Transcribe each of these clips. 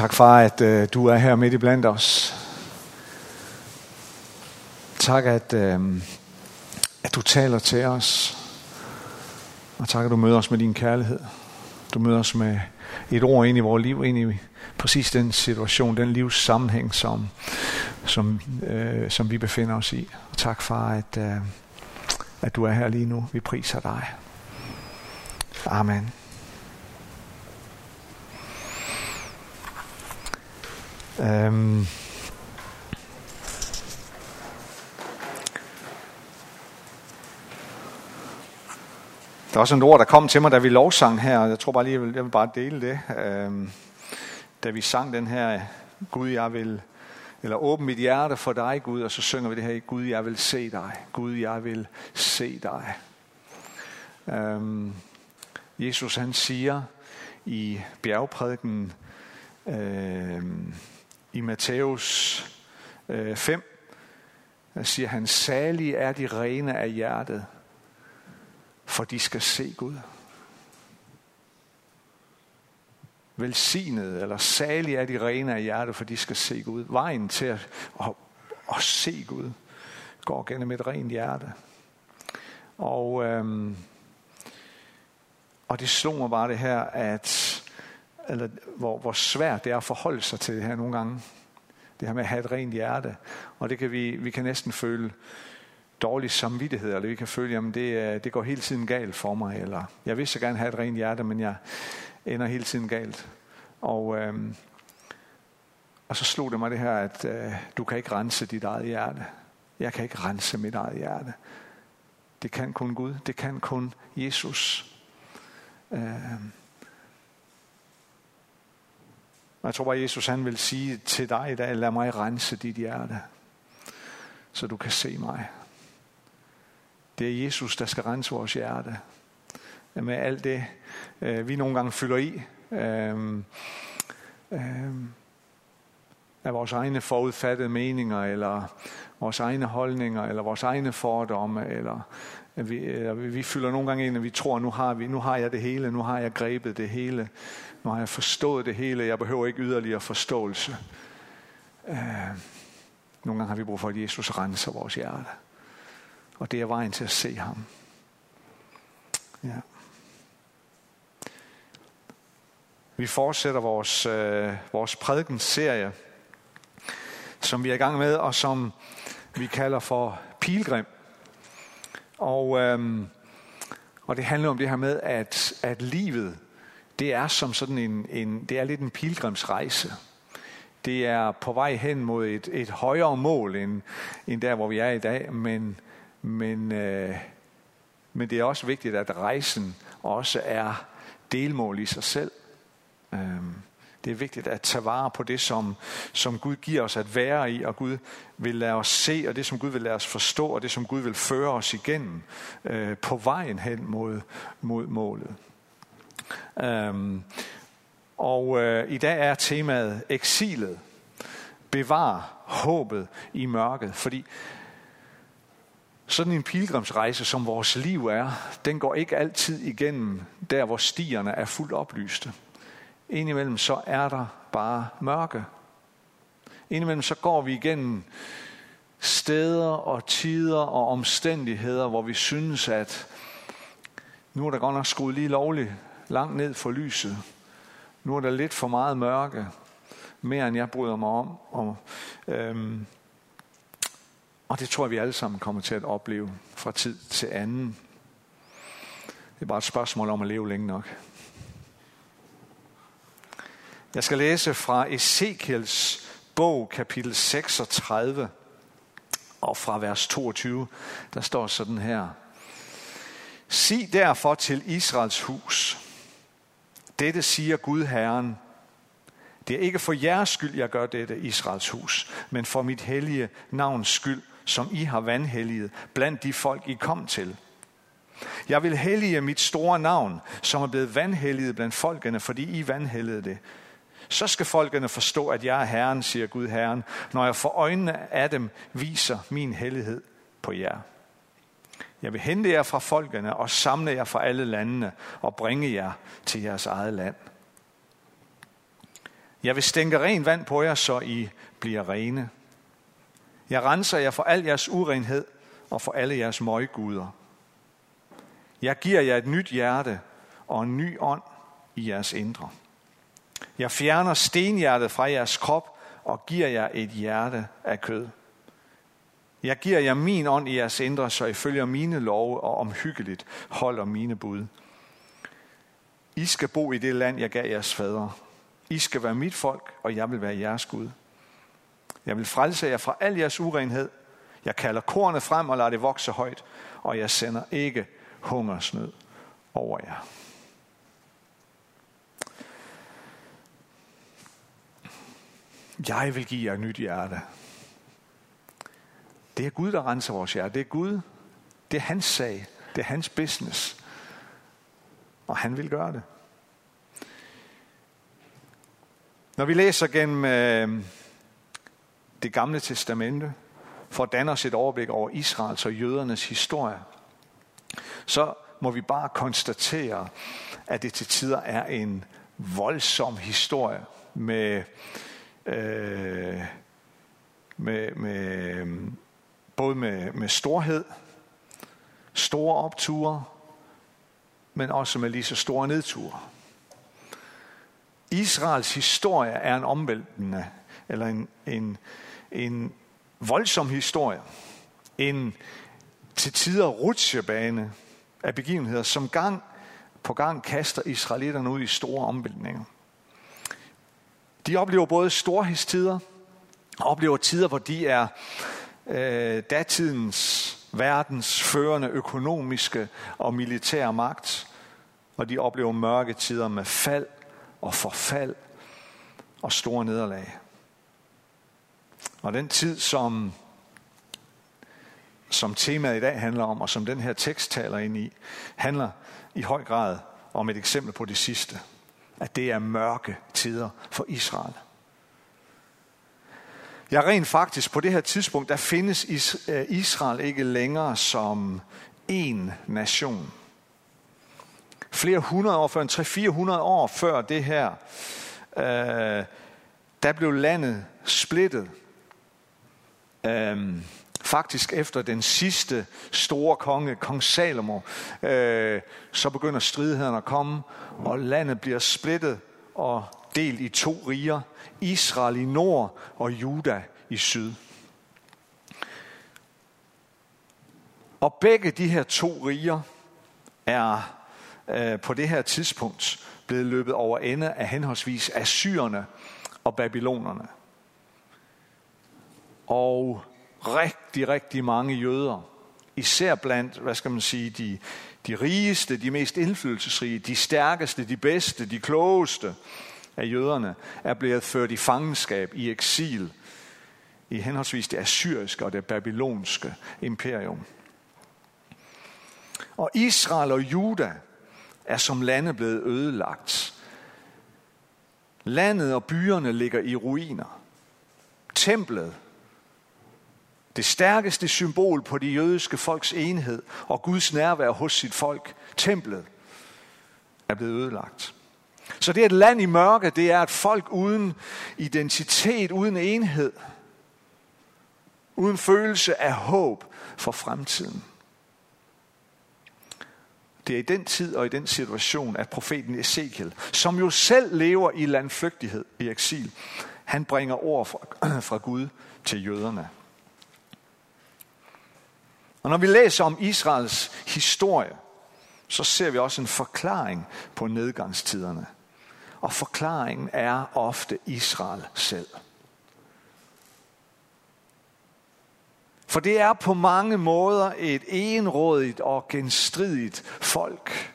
Tak far, at øh, du er her midt i blandt os. Tak, at, øh, at du taler til os. Og tak, at du møder os med din kærlighed. Du møder os med et ord ind i vores liv, ind i præcis den situation, den livs sammenhæng, som, som, øh, som vi befinder os i. Og tak, far, at, øh, at du er her lige nu. Vi priser dig. Amen. Øhm. Der er også en ord, der kom til mig, da vi lovsang her, og jeg tror bare lige, jeg vil, jeg vil bare dele det. Øhm, da vi sang den her, Gud, jeg vil, eller åbne mit hjerte for dig, Gud, og så synger vi det her, Gud, jeg vil se dig. Gud, jeg vil se dig. Øhm, Jesus han siger i bjergprædiken, øh, i Matthæus 5, øh, der siger han, salige er de rene af hjertet, for de skal se Gud. Velsignet eller salige er de rene af hjertet, for de skal se Gud. Vejen til at, at, at se Gud går gennem et rent hjerte. Og, øhm, og det slog mig bare det her, at eller hvor, hvor svært det er at forholde sig til det her nogle gange. Det her med at have et rent hjerte. Og det kan vi, vi kan næsten føle dårlig samvittighed, eller vi kan føle, at det, øh, det går hele tiden galt for mig, eller jeg vil så gerne have et rent hjerte, men jeg ender hele tiden galt. Og, øh, og så slog det mig det her, at øh, du kan ikke rense dit eget hjerte. Jeg kan ikke rense mit eget hjerte. Det kan kun Gud. Det kan kun Jesus. Øh, og jeg tror bare, Jesus han vil sige til dig i dag, lad mig rense dit hjerte, så du kan se mig. Det er Jesus, der skal rense vores hjerte. Med alt det, øh, vi nogle gange fylder i, øh, øh, af vores egne forudfattede meninger, eller vores egne holdninger, eller vores egne fordomme, eller vi, eller vi fylder nogle gange ind, at vi tror, nu har, vi, nu har jeg det hele, nu har jeg grebet det hele. Nu har jeg forstået det hele. Jeg behøver ikke yderligere forståelse. Øh, nogle gange har vi brug for, at Jesus renser vores hjerte. Og det er vejen til at se ham. Ja. Vi fortsætter vores, øh, vores prædikenserie, som vi er i gang med, og som vi kalder for Pilgrim. Og, øh, og det handler om det her med, at, at livet det er som sådan en, en det er lidt en pilgrimsrejse. Det er på vej hen mod et, et højere mål end, end der, hvor vi er i dag, men, men, øh, men det er også vigtigt, at rejsen også er delmål i sig selv. Øh, det er vigtigt at tage vare på det, som, som Gud giver os at være i, og Gud vil lade os se, og det, som Gud vil lade os forstå, og det, som Gud vil føre os igennem øh, på vejen hen mod, mod målet. Øhm, og øh, i dag er temaet eksilet. Bevar håbet i mørket. Fordi sådan en pilgrimsrejse, som vores liv er, den går ikke altid igennem der, hvor stierne er fuldt oplyste. Indimellem så er der bare mørke. Indimellem så går vi igennem steder og tider og omstændigheder, hvor vi synes, at nu er der godt nok skruet lige lovligt langt ned for lyset. Nu er der lidt for meget mørke, mere end jeg bryder mig om. Og, øhm, og det tror jeg, vi alle sammen kommer til at opleve fra tid til anden. Det er bare et spørgsmål om at leve længe nok. Jeg skal læse fra Ezekiels bog, kapitel 36, og fra vers 22, der står sådan her. Sig derfor til Israels hus, dette siger Gud Herren. Det er ikke for jeres skyld, jeg gør dette, Israels hus, men for mit hellige navns skyld, som I har vandhelliget blandt de folk, I kom til. Jeg vil hellige mit store navn, som er blevet vandhelliget blandt folkene, fordi I vandhelligede det. Så skal folkene forstå, at jeg er Herren, siger Gud Herren, når jeg for øjnene af dem viser min hellighed på jer. Jeg vil hente jer fra folkene og samle jer fra alle landene og bringe jer til jeres eget land. Jeg vil stænke ren vand på jer, så I bliver rene. Jeg renser jer for al jeres urenhed og for alle jeres møgguder. Jeg giver jer et nyt hjerte og en ny ånd i jeres indre. Jeg fjerner stenhjertet fra jeres krop og giver jer et hjerte af kød. Jeg giver jer min ånd i jeres indre, så I følger mine love og omhyggeligt holder mine bud. I skal bo i det land, jeg gav jeres fædre. I skal være mit folk, og jeg vil være jeres Gud. Jeg vil frelse jer fra al jeres urenhed. Jeg kalder kornet frem og lader det vokse højt, og jeg sender ikke hungersnød over jer. Jeg vil give jer et nyt hjerte. Det er Gud, der renser vores hjerte. Det er Gud. Det er hans sag. Det er hans business. Og han vil gøre det. Når vi læser gennem øh, det gamle testamente, for at danne os et overblik over Israels og jødernes historie, så må vi bare konstatere, at det til tider er en voldsom historie med, øh, med, med både med, med storhed, store opture, men også med lige så store nedture. Israels historie er en omvæltende, eller en, en, en voldsom historie. En til tider rutsjebane af begivenheder, som gang på gang kaster israelitterne ud i store omvæltninger. De oplever både storhedstider, og oplever tider, hvor de er øh, datidens verdens førende økonomiske og militære magt, og de oplever mørke tider med fald og forfald og store nederlag. Og den tid, som, som temaet i dag handler om, og som den her tekst taler ind i, handler i høj grad om et eksempel på det sidste. At det er mørke tider for Israel. Ja, rent faktisk på det her tidspunkt, der findes øh, Israel ikke længere som en nation. Flere hundrede år før, en 300-400 år før det her, øh, der blev landet splittet. Øh, faktisk efter den sidste store konge, kong Salomo, øh, så begynder stridighederne at komme, og landet bliver splittet og delt i to riger. Israel i nord og Juda i syd. Og begge de her to riger er øh, på det her tidspunkt blevet løbet over ende af henholdsvis Assyrerne og Babylonerne. Og rigtig, rigtig mange jøder, især blandt, hvad skal man sige, de, de rigeste, de mest indflydelsesrige, de stærkeste, de bedste, de klogeste, af jøderne er blevet ført i fangenskab, i eksil, i henholdsvis det assyriske og det babylonske imperium. Og Israel og Juda er som lande blevet ødelagt. Landet og byerne ligger i ruiner. Templet, det stærkeste symbol på de jødiske folks enhed og Guds nærvær hos sit folk, templet, er blevet ødelagt. Så det er et land i mørke, det er et folk uden identitet, uden enhed, uden følelse af håb for fremtiden. Det er i den tid og i den situation, at profeten Ezekiel, som jo selv lever i landflygtighed i eksil, han bringer ord fra, fra Gud til jøderne. Og når vi læser om Israels historie, så ser vi også en forklaring på nedgangstiderne. Og forklaringen er ofte Israel selv. For det er på mange måder et enrådigt og genstridigt folk.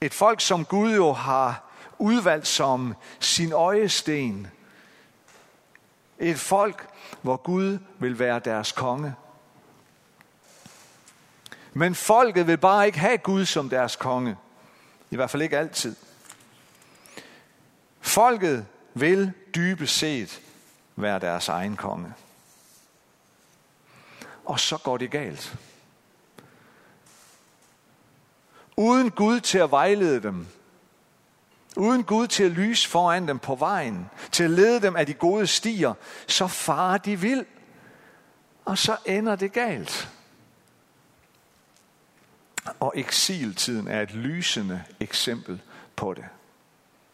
Et folk, som Gud jo har udvalgt som sin øjesten. Et folk, hvor Gud vil være deres konge. Men folket vil bare ikke have Gud som deres konge. I hvert fald ikke altid. Folket vil dybest set være deres egen konge. Og så går det galt. Uden Gud til at vejlede dem, uden Gud til at lyse foran dem på vejen, til at lede dem af de gode stier, så farer de vild, og så ender det galt. Og eksiltiden er et lysende eksempel på det.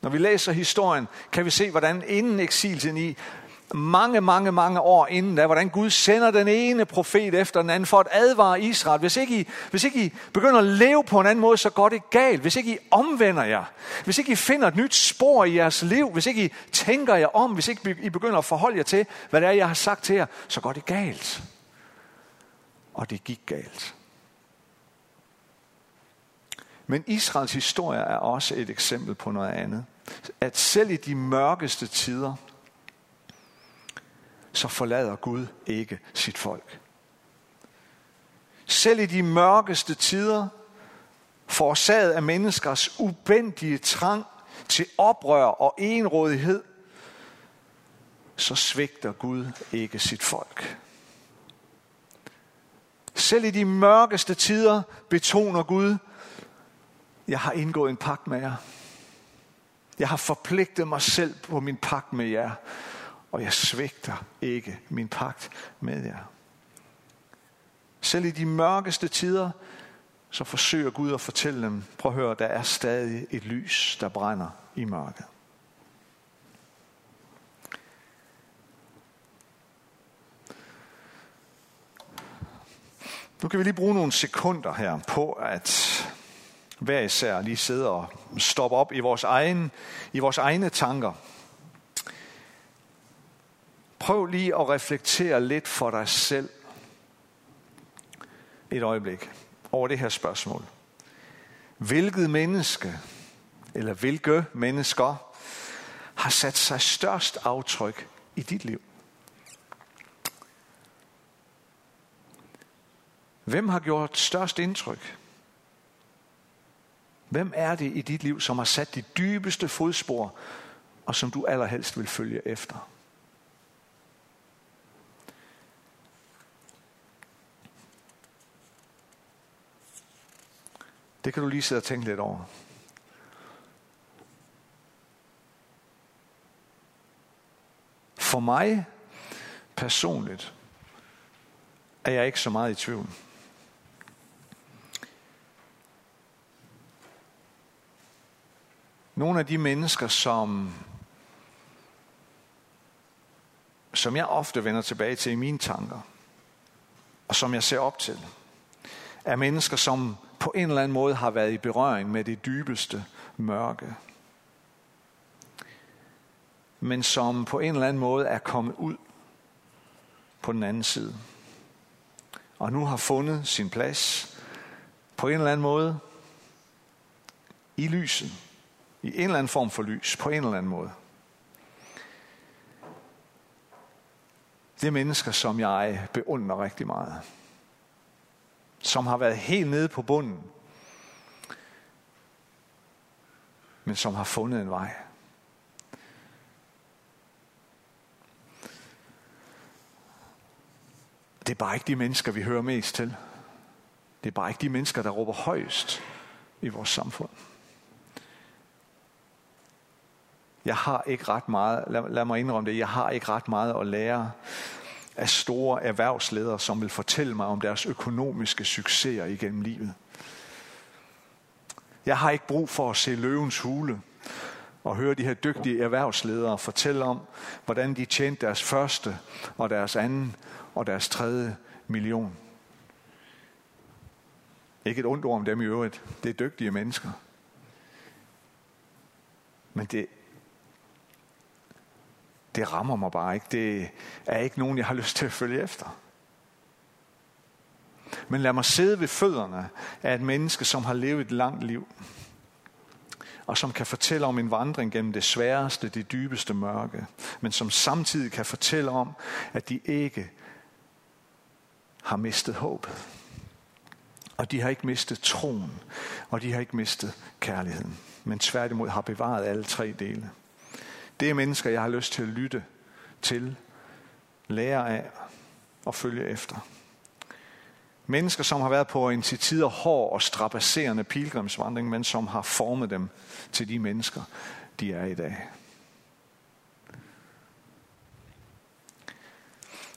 Når vi læser historien, kan vi se, hvordan inden eksiltiden i mange, mange, mange år inden da, hvordan Gud sender den ene profet efter den anden for at advare Israel. Hvis ikke, I, hvis ikke I begynder at leve på en anden måde, så går det galt. Hvis ikke I omvender jer, hvis ikke I finder et nyt spor i jeres liv, hvis ikke I tænker jer om, hvis ikke I begynder at forholde jer til, hvad det er, jeg har sagt til jer, så går det galt. Og det gik galt. Men Israels historie er også et eksempel på noget andet. At selv i de mørkeste tider, så forlader Gud ikke sit folk. Selv i de mørkeste tider, forårsaget af menneskers ubendige trang til oprør og enrådighed, så svigter Gud ikke sit folk. Selv i de mørkeste tider betoner Gud, jeg har indgået en pagt med jer. Jeg har forpligtet mig selv på min pagt med jer og jeg svigter ikke min pagt med jer. Selv i de mørkeste tider, så forsøger Gud at fortælle dem, prøv at høre, der er stadig et lys, der brænder i mørket. Nu kan vi lige bruge nogle sekunder her på at hver især lige sidde og stoppe op i vores, egen, i vores egne tanker Prøv lige at reflektere lidt for dig selv et øjeblik over det her spørgsmål. Hvilket menneske, eller hvilke mennesker, har sat sig størst aftryk i dit liv? Hvem har gjort størst indtryk? Hvem er det i dit liv, som har sat de dybeste fodspor, og som du allerhelst vil følge efter? Det kan du lige sidde og tænke lidt over. For mig personligt er jeg ikke så meget i tvivl. Nogle af de mennesker, som, som jeg ofte vender tilbage til i mine tanker, og som jeg ser op til, er mennesker, som på en eller anden måde har været i berøring med det dybeste mørke. Men som på en eller anden måde er kommet ud på den anden side. Og nu har fundet sin plads på en eller anden måde i lyset. I en eller anden form for lys, på en eller anden måde. Det er mennesker, som jeg beundrer rigtig meget som har været helt nede på bunden, men som har fundet en vej. Det er bare ikke de mennesker, vi hører mest til. Det er bare ikke de mennesker, der råber højst i vores samfund. Jeg har ikke ret meget, lad, lad mig indrømme det, jeg har ikke ret meget at lære af store erhvervsledere, som vil fortælle mig om deres økonomiske succeser igennem livet. Jeg har ikke brug for at se løvens hule og høre de her dygtige erhvervsledere fortælle om, hvordan de tjente deres første og deres anden og deres tredje million. Ikke et ondt ord om dem i øvrigt. Det er dygtige mennesker. Men det, det rammer mig bare ikke. Det er ikke nogen, jeg har lyst til at følge efter. Men lad mig sidde ved fødderne af et menneske, som har levet et langt liv. Og som kan fortælle om en vandring gennem det sværeste, det dybeste mørke. Men som samtidig kan fortælle om, at de ikke har mistet håbet. Og de har ikke mistet troen. Og de har ikke mistet kærligheden. Men tværtimod har bevaret alle tre dele. Det er mennesker, jeg har lyst til at lytte til, lære af og følge efter. Mennesker, som har været på en til tider hård og strapasserende pilgrimsvandring, men som har formet dem til de mennesker, de er i dag.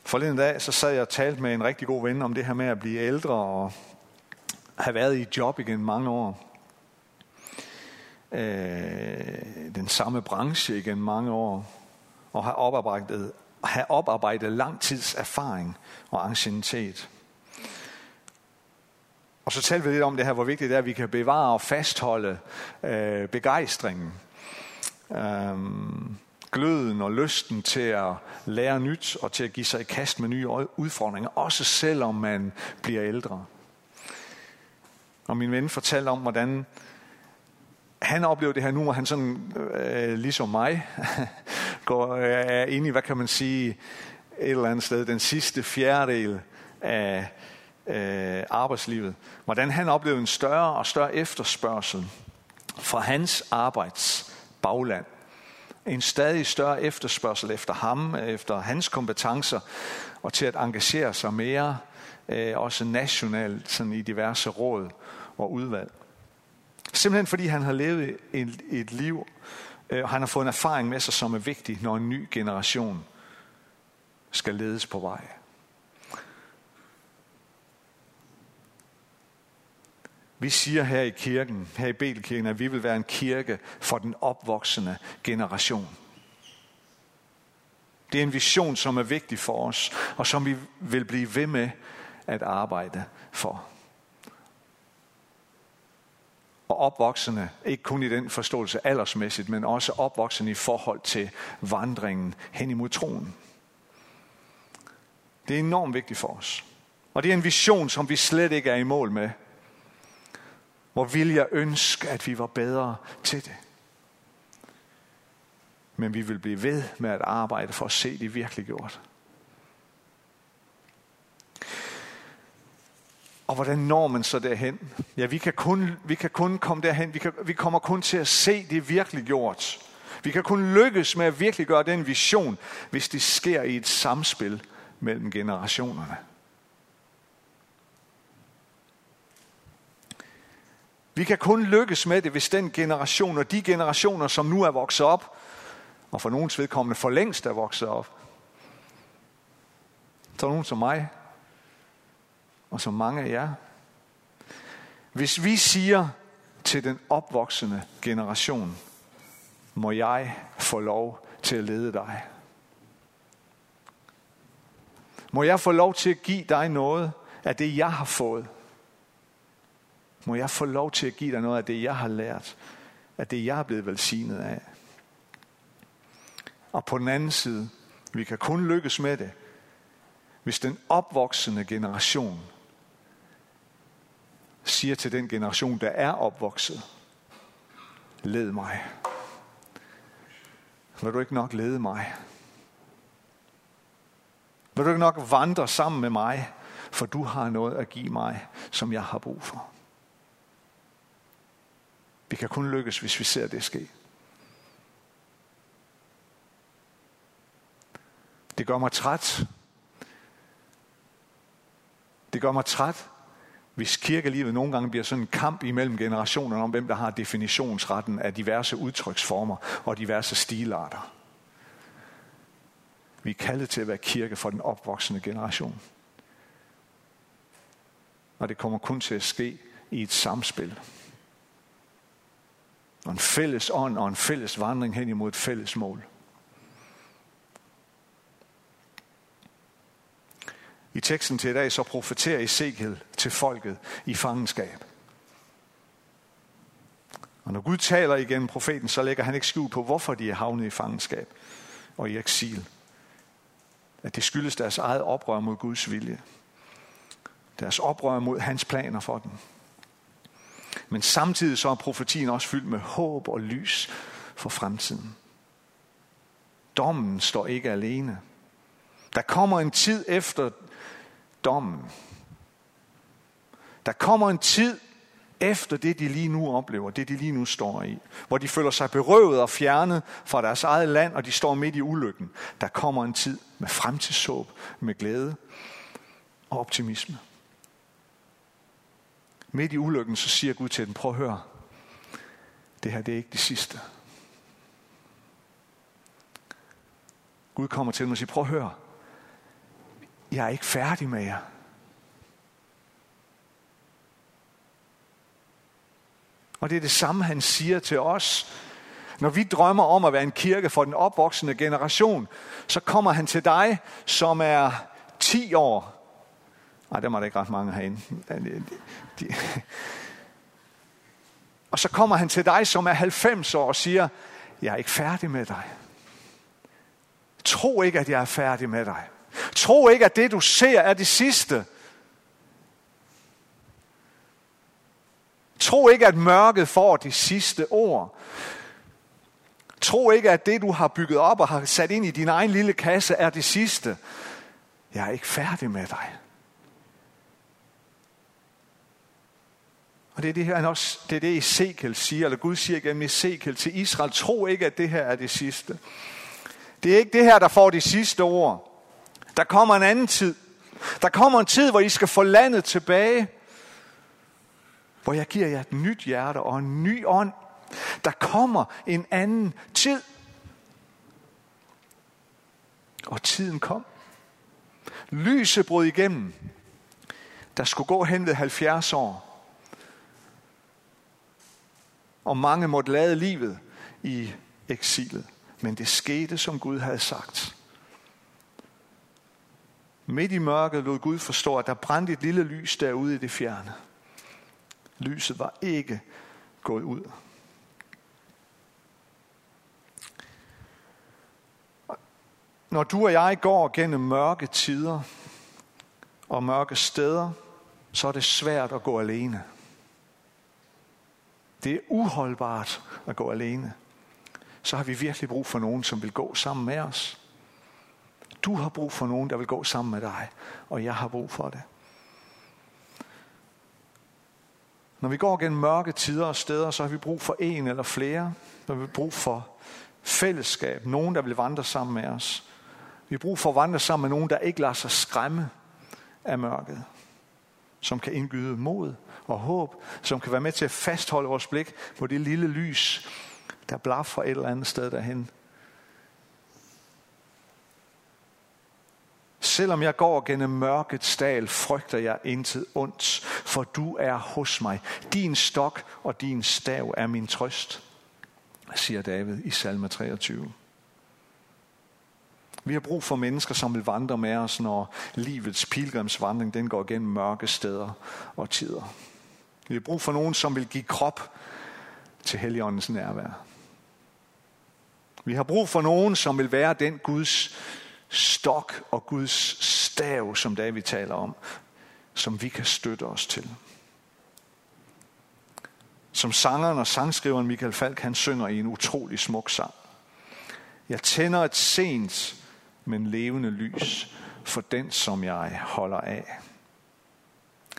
Forleden dag, så sad jeg og talte med en rigtig god ven om det her med at blive ældre og have været i job igen mange år. Øh, den samme branche igen mange år. Og have oparbejdet, have oparbejdet lang tids erfaring og anciennitet. Og så talte vi lidt om det her, hvor vigtigt det er, at vi kan bevare og fastholde øh, begejstringen. Øh, gløden og lysten til at lære nyt og til at give sig i kast med nye udfordringer, også selvom man bliver ældre. Og min ven fortalte om, hvordan han oplever det her nu, hvor han sådan, øh, ligesom mig, går, øh, er inde i, hvad kan man sige, et eller andet sted, den sidste fjerdedel af øh, arbejdslivet. Hvordan han oplever en større og større efterspørgsel fra hans arbejdsbagland. en stadig større efterspørgsel efter ham, efter hans kompetencer, og til at engagere sig mere, øh, også nationalt, sådan i diverse råd og udvalg. Simpelthen fordi han har levet et, et liv, øh, og han har fået en erfaring med sig, som er vigtig, når en ny generation skal ledes på vej. Vi siger her i kirken, her i Belkirken, at vi vil være en kirke for den opvoksende generation. Det er en vision, som er vigtig for os, og som vi vil blive ved med at arbejde for. Og opvoksende, ikke kun i den forståelse aldersmæssigt, men også opvoksende i forhold til vandringen hen imod troen. Det er enormt vigtigt for os. Og det er en vision, som vi slet ikke er i mål med. Hvor vil jeg ønske, at vi var bedre til det. Men vi vil blive ved med at arbejde for at se det virkelig gjort. Og hvordan når man så derhen? Ja, vi kan kun, vi kan kun komme derhen. Vi, kan, vi kommer kun til at se det virkelig gjort. Vi kan kun lykkes med at virkelig gøre den vision, hvis det sker i et samspil mellem generationerne. Vi kan kun lykkes med det, hvis den generation og de generationer, som nu er vokset op, og for nogens vedkommende for længst er vokset op, så er nogen som mig, og som mange af jer. Hvis vi siger til den opvoksende generation, må jeg få lov til at lede dig. Må jeg få lov til at give dig noget af det, jeg har fået. Må jeg få lov til at give dig noget af det, jeg har lært, af det, jeg er blevet velsignet af. Og på den anden side, vi kan kun lykkes med det, hvis den opvoksende generation siger til den generation, der er opvokset, led mig. Vil du ikke nok lede mig? Vil du ikke nok vandre sammen med mig, for du har noget at give mig, som jeg har brug for. Vi kan kun lykkes, hvis vi ser det ske. Det gør mig træt. Det gør mig træt, hvis kirkelivet nogle gange bliver sådan en kamp imellem generationerne om, hvem der har definitionsretten af diverse udtryksformer og diverse stilarter. Vi er kaldet til at være kirke for den opvoksende generation. Og det kommer kun til at ske i et samspil og en fælles ånd og en fælles vandring hen imod et fælles mål. I teksten til i dag så profeterer Ezekiel til folket i fangenskab. Og når Gud taler igennem profeten, så lægger han ikke skjul på, hvorfor de er havnet i fangenskab og i eksil. At det skyldes deres eget oprør mod Guds vilje. Deres oprør mod hans planer for dem. Men samtidig så er profetien også fyldt med håb og lys for fremtiden. Dommen står ikke alene. Der kommer en tid efter dommen. Der kommer en tid efter det, de lige nu oplever, det de lige nu står i. Hvor de føler sig berøvet og fjernet fra deres eget land, og de står midt i ulykken. Der kommer en tid med fremtidshåb, med glæde og optimisme. Midt i ulykken, så siger Gud til dem, prøv at høre, det her det er ikke det sidste. Gud kommer til dem og siger, prøv at høre, jeg er ikke færdig med jer. Og det er det samme, han siger til os. Når vi drømmer om at være en kirke for den opvoksende generation, så kommer han til dig, som er 10 år. Nej, der var der ikke ret mange herinde. Og så kommer han til dig, som er 90 år, og siger, jeg er ikke færdig med dig. Tro ikke, at jeg er færdig med dig. Tro ikke, at det, du ser, er det sidste. Tro ikke, at mørket får de sidste ord. Tro ikke, at det, du har bygget op og har sat ind i din egen lille kasse, er det sidste. Jeg er ikke færdig med dig. Og det er det her han også, det er det Ezekiel siger, eller Gud siger gennem Ezekiel til Israel, tro ikke, at det her er det sidste. Det er ikke det her, der får de sidste ord. Der kommer en anden tid. Der kommer en tid, hvor I skal få landet tilbage. Hvor jeg giver jer et nyt hjerte og en ny ånd. Der kommer en anden tid. Og tiden kom. Lyset brød igennem. Der skulle gå hen ved 70 år. Og mange måtte lade livet i eksilet. Men det skete, som Gud havde sagt. Midt i mørket lod Gud forstå, at der brændte et lille lys derude i det fjerne. Lyset var ikke gået ud. Når du og jeg går gennem mørke tider og mørke steder, så er det svært at gå alene. Det er uholdbart at gå alene. Så har vi virkelig brug for nogen, som vil gå sammen med os. Du har brug for nogen, der vil gå sammen med dig, og jeg har brug for det. Når vi går gennem mørke tider og steder, så har vi brug for en eller flere. Når vi har brug for fællesskab, nogen, der vil vandre sammen med os. Vi har brug for at vandre sammen med nogen, der ikke lader sig skræmme af mørket. Som kan indgyde mod og håb. Som kan være med til at fastholde vores blik på det lille lys, der blaffer et eller andet sted derhen. Selvom jeg går gennem mørkets dal, frygter jeg intet ondt, for du er hos mig. Din stok og din stav er min trøst, siger David i salme 23. Vi har brug for mennesker, som vil vandre med os, når livets pilgrimsvandring den går gennem mørke steder og tider. Vi har brug for nogen, som vil give krop til Helligåndens nærvær. Vi har brug for nogen, som vil være den Guds stok og Guds stav, som David taler om, som vi kan støtte os til. Som sangeren og sangskriveren Michael Falk, han synger i en utrolig smuk sang. Jeg tænder et sent, men levende lys for den, som jeg holder af.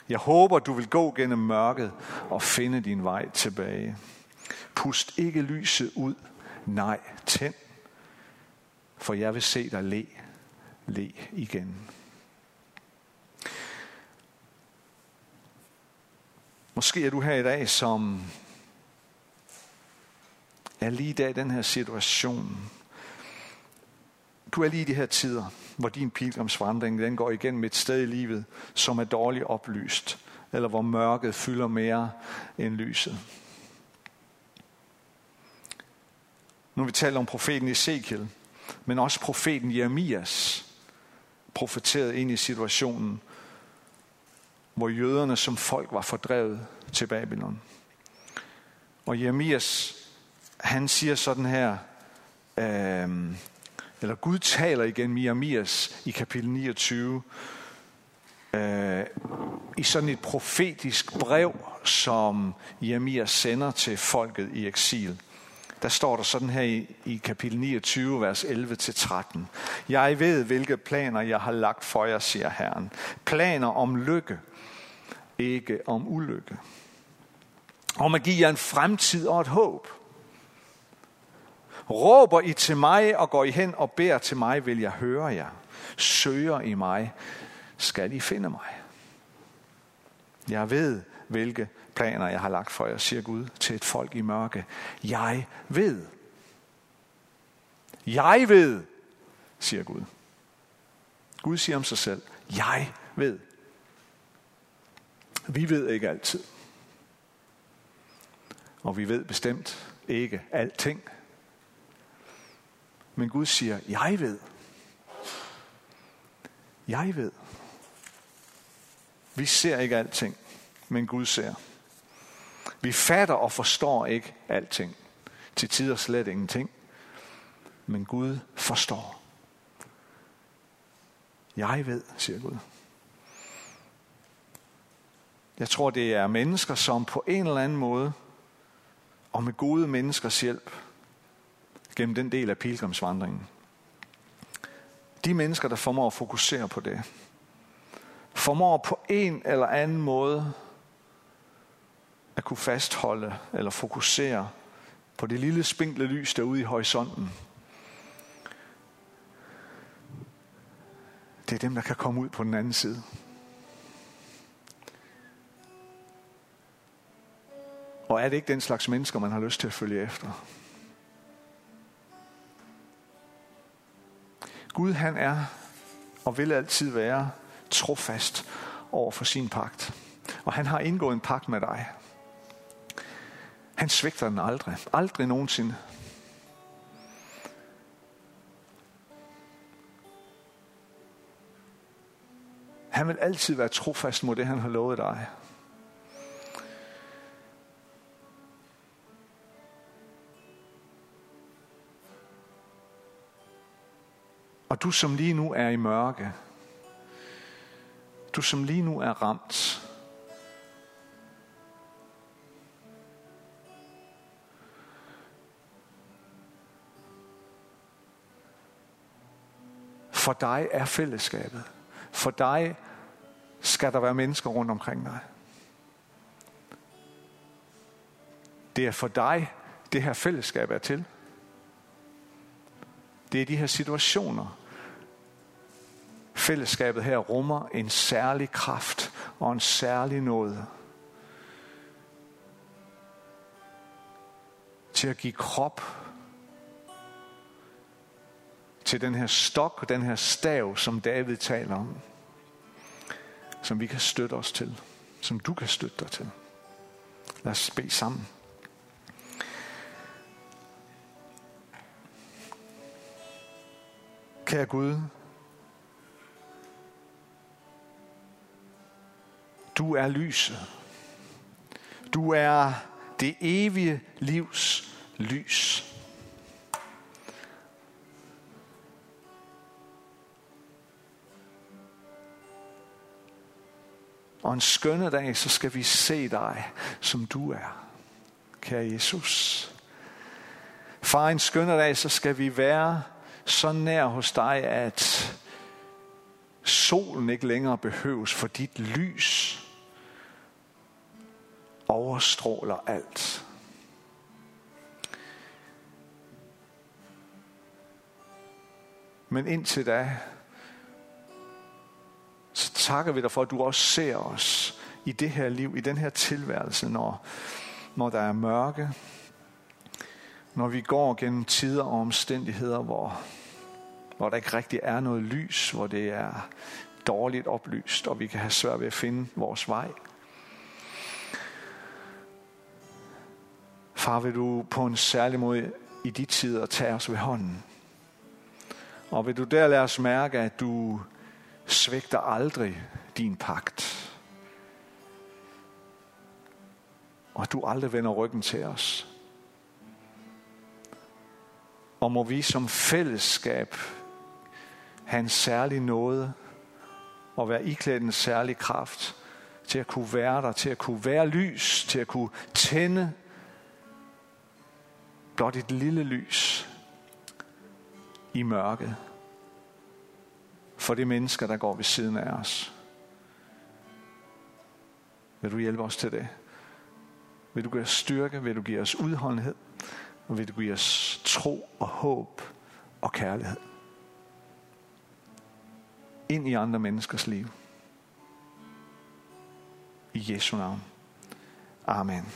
Jeg håber, du vil gå gennem mørket og finde din vej tilbage. Pust ikke lyset ud. Nej, tænd. For jeg vil se dig le, le igen. Måske er du her i dag, som er lige der i den her situation. Du er lige i de her tider, hvor din pilgrimsvandring den går igennem et sted i livet, som er dårligt oplyst, eller hvor mørket fylder mere end lyset. Nu vi taler om profeten Ezekiel, men også profeten Jeremias profeteret ind i situationen, hvor jøderne som folk var fordrevet til Babylon. Og Jeremias, han siger sådan her, øh, eller Gud taler igen med Jeremias i kapitel 29, øh, i sådan et profetisk brev, som Jeremias sender til folket i eksil der står der sådan her i, i kapitel 29, vers 11-13. Jeg ved, hvilke planer jeg har lagt for jer, siger Herren. Planer om lykke, ikke om ulykke. Om at give jer en fremtid og et håb. Råber I til mig og går I hen og beder til mig, vil jeg høre jer. Søger I mig, skal I finde mig. Jeg ved, hvilke planer jeg har lagt for jer, siger Gud til et folk i mørke. Jeg ved. Jeg ved, siger Gud. Gud siger om sig selv, jeg ved. Vi ved ikke altid. Og vi ved bestemt ikke alting. Men Gud siger, jeg ved. Jeg ved. Vi ser ikke alting, men Gud ser. Vi fatter og forstår ikke alting. Til tider slet ingenting. Men Gud forstår. Jeg ved, siger Gud. Jeg tror, det er mennesker, som på en eller anden måde, og med gode menneskers hjælp, gennem den del af pilgrimsvandringen, de mennesker, der formår at fokusere på det, formår på en eller anden måde at kunne fastholde eller fokusere på det lille spinkle lys derude i horisonten. Det er dem, der kan komme ud på den anden side. Og er det ikke den slags mennesker, man har lyst til at følge efter? Gud han er og vil altid være trofast over for sin pagt. Og han har indgået en pagt med dig. Han svigter den aldrig. Aldrig nogensinde. Han vil altid være trofast mod det, han har lovet dig. Og du som lige nu er i mørke, du som lige nu er ramt, For dig er fællesskabet. For dig skal der være mennesker rundt omkring dig. Det er for dig, det her fællesskab er til. Det er de her situationer, Fællesskabet her rummer en særlig kraft og en særlig nåde. Til at give krop til den her stok, den her stav, som David taler om. Som vi kan støtte os til. Som du kan støtte dig til. Lad os bede sammen. Kære Gud, Du er lyset. Du er det evige livs lys. Og en skønne dag, så skal vi se dig, som du er, kære Jesus. Far, en skønne dag, så skal vi være så nær hos dig, at solen ikke længere behøves, for dit lys overstråler alt. Men indtil da, så takker vi dig for, at du også ser os i det her liv, i den her tilværelse, når, når der er mørke, når vi går gennem tider og omstændigheder, hvor, hvor der ikke rigtig er noget lys, hvor det er dårligt oplyst, og vi kan have svært ved at finde vores vej. Far, vil du på en særlig måde i de tider tage os ved hånden. Og vil du der lade os mærke, at du svigter aldrig din pagt. Og du aldrig vender ryggen til os. Og må vi som fællesskab have en særlig nåde og være iklædt en særlig kraft til at kunne være der, til at kunne være lys, til at kunne tænde blot et lille lys i mørket for de mennesker, der går ved siden af os. Vil du hjælpe os til det? Vil du give os styrke? Vil du give os udholdenhed? Og vil du give os tro og håb og kærlighed? Ind i andre menneskers liv. I Jesu navn. Amen.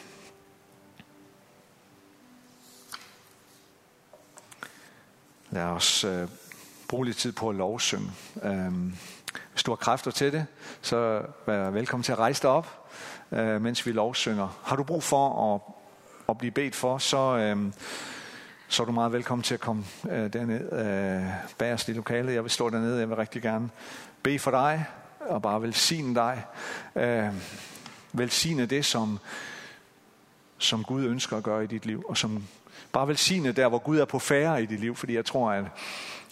Lad os øh, bruge lidt tid på at lovsynge. Øhm, hvis du har kræfter til det, så vær velkommen til at rejse dig op, øh, mens vi lovsynger. Har du brug for at, at blive bedt for, så, øh, så er du meget velkommen til at komme øh, derned øh, os i lokalet. Jeg vil stå dernede, jeg vil rigtig gerne bede for dig, og bare velsigne dig. Øh, velsigne det, som, som Gud ønsker at gøre i dit liv, og som bare velsigne der, hvor Gud er på færre i dit liv, fordi jeg tror, at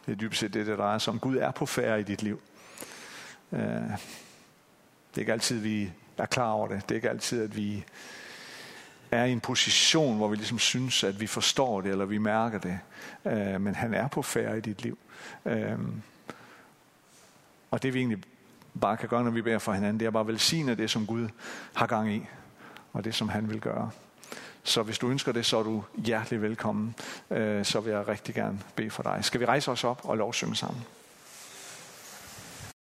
det er dybest set det, det drejer sig om. Gud er på færre i dit liv. Øh, det er ikke altid, vi er klar over det. Det er ikke altid, at vi er i en position, hvor vi ligesom synes, at vi forstår det, eller vi mærker det. Øh, men han er på færre i dit liv. Øh, og det vi egentlig bare kan gøre, når vi beder for hinanden, det er bare at velsigne det, som Gud har gang i, og det, som han vil gøre. Så hvis du ønsker det, så er du hjertelig velkommen. Øh, så vil jeg rigtig gerne bede for dig. Skal vi rejse os op og lovsynge sammen?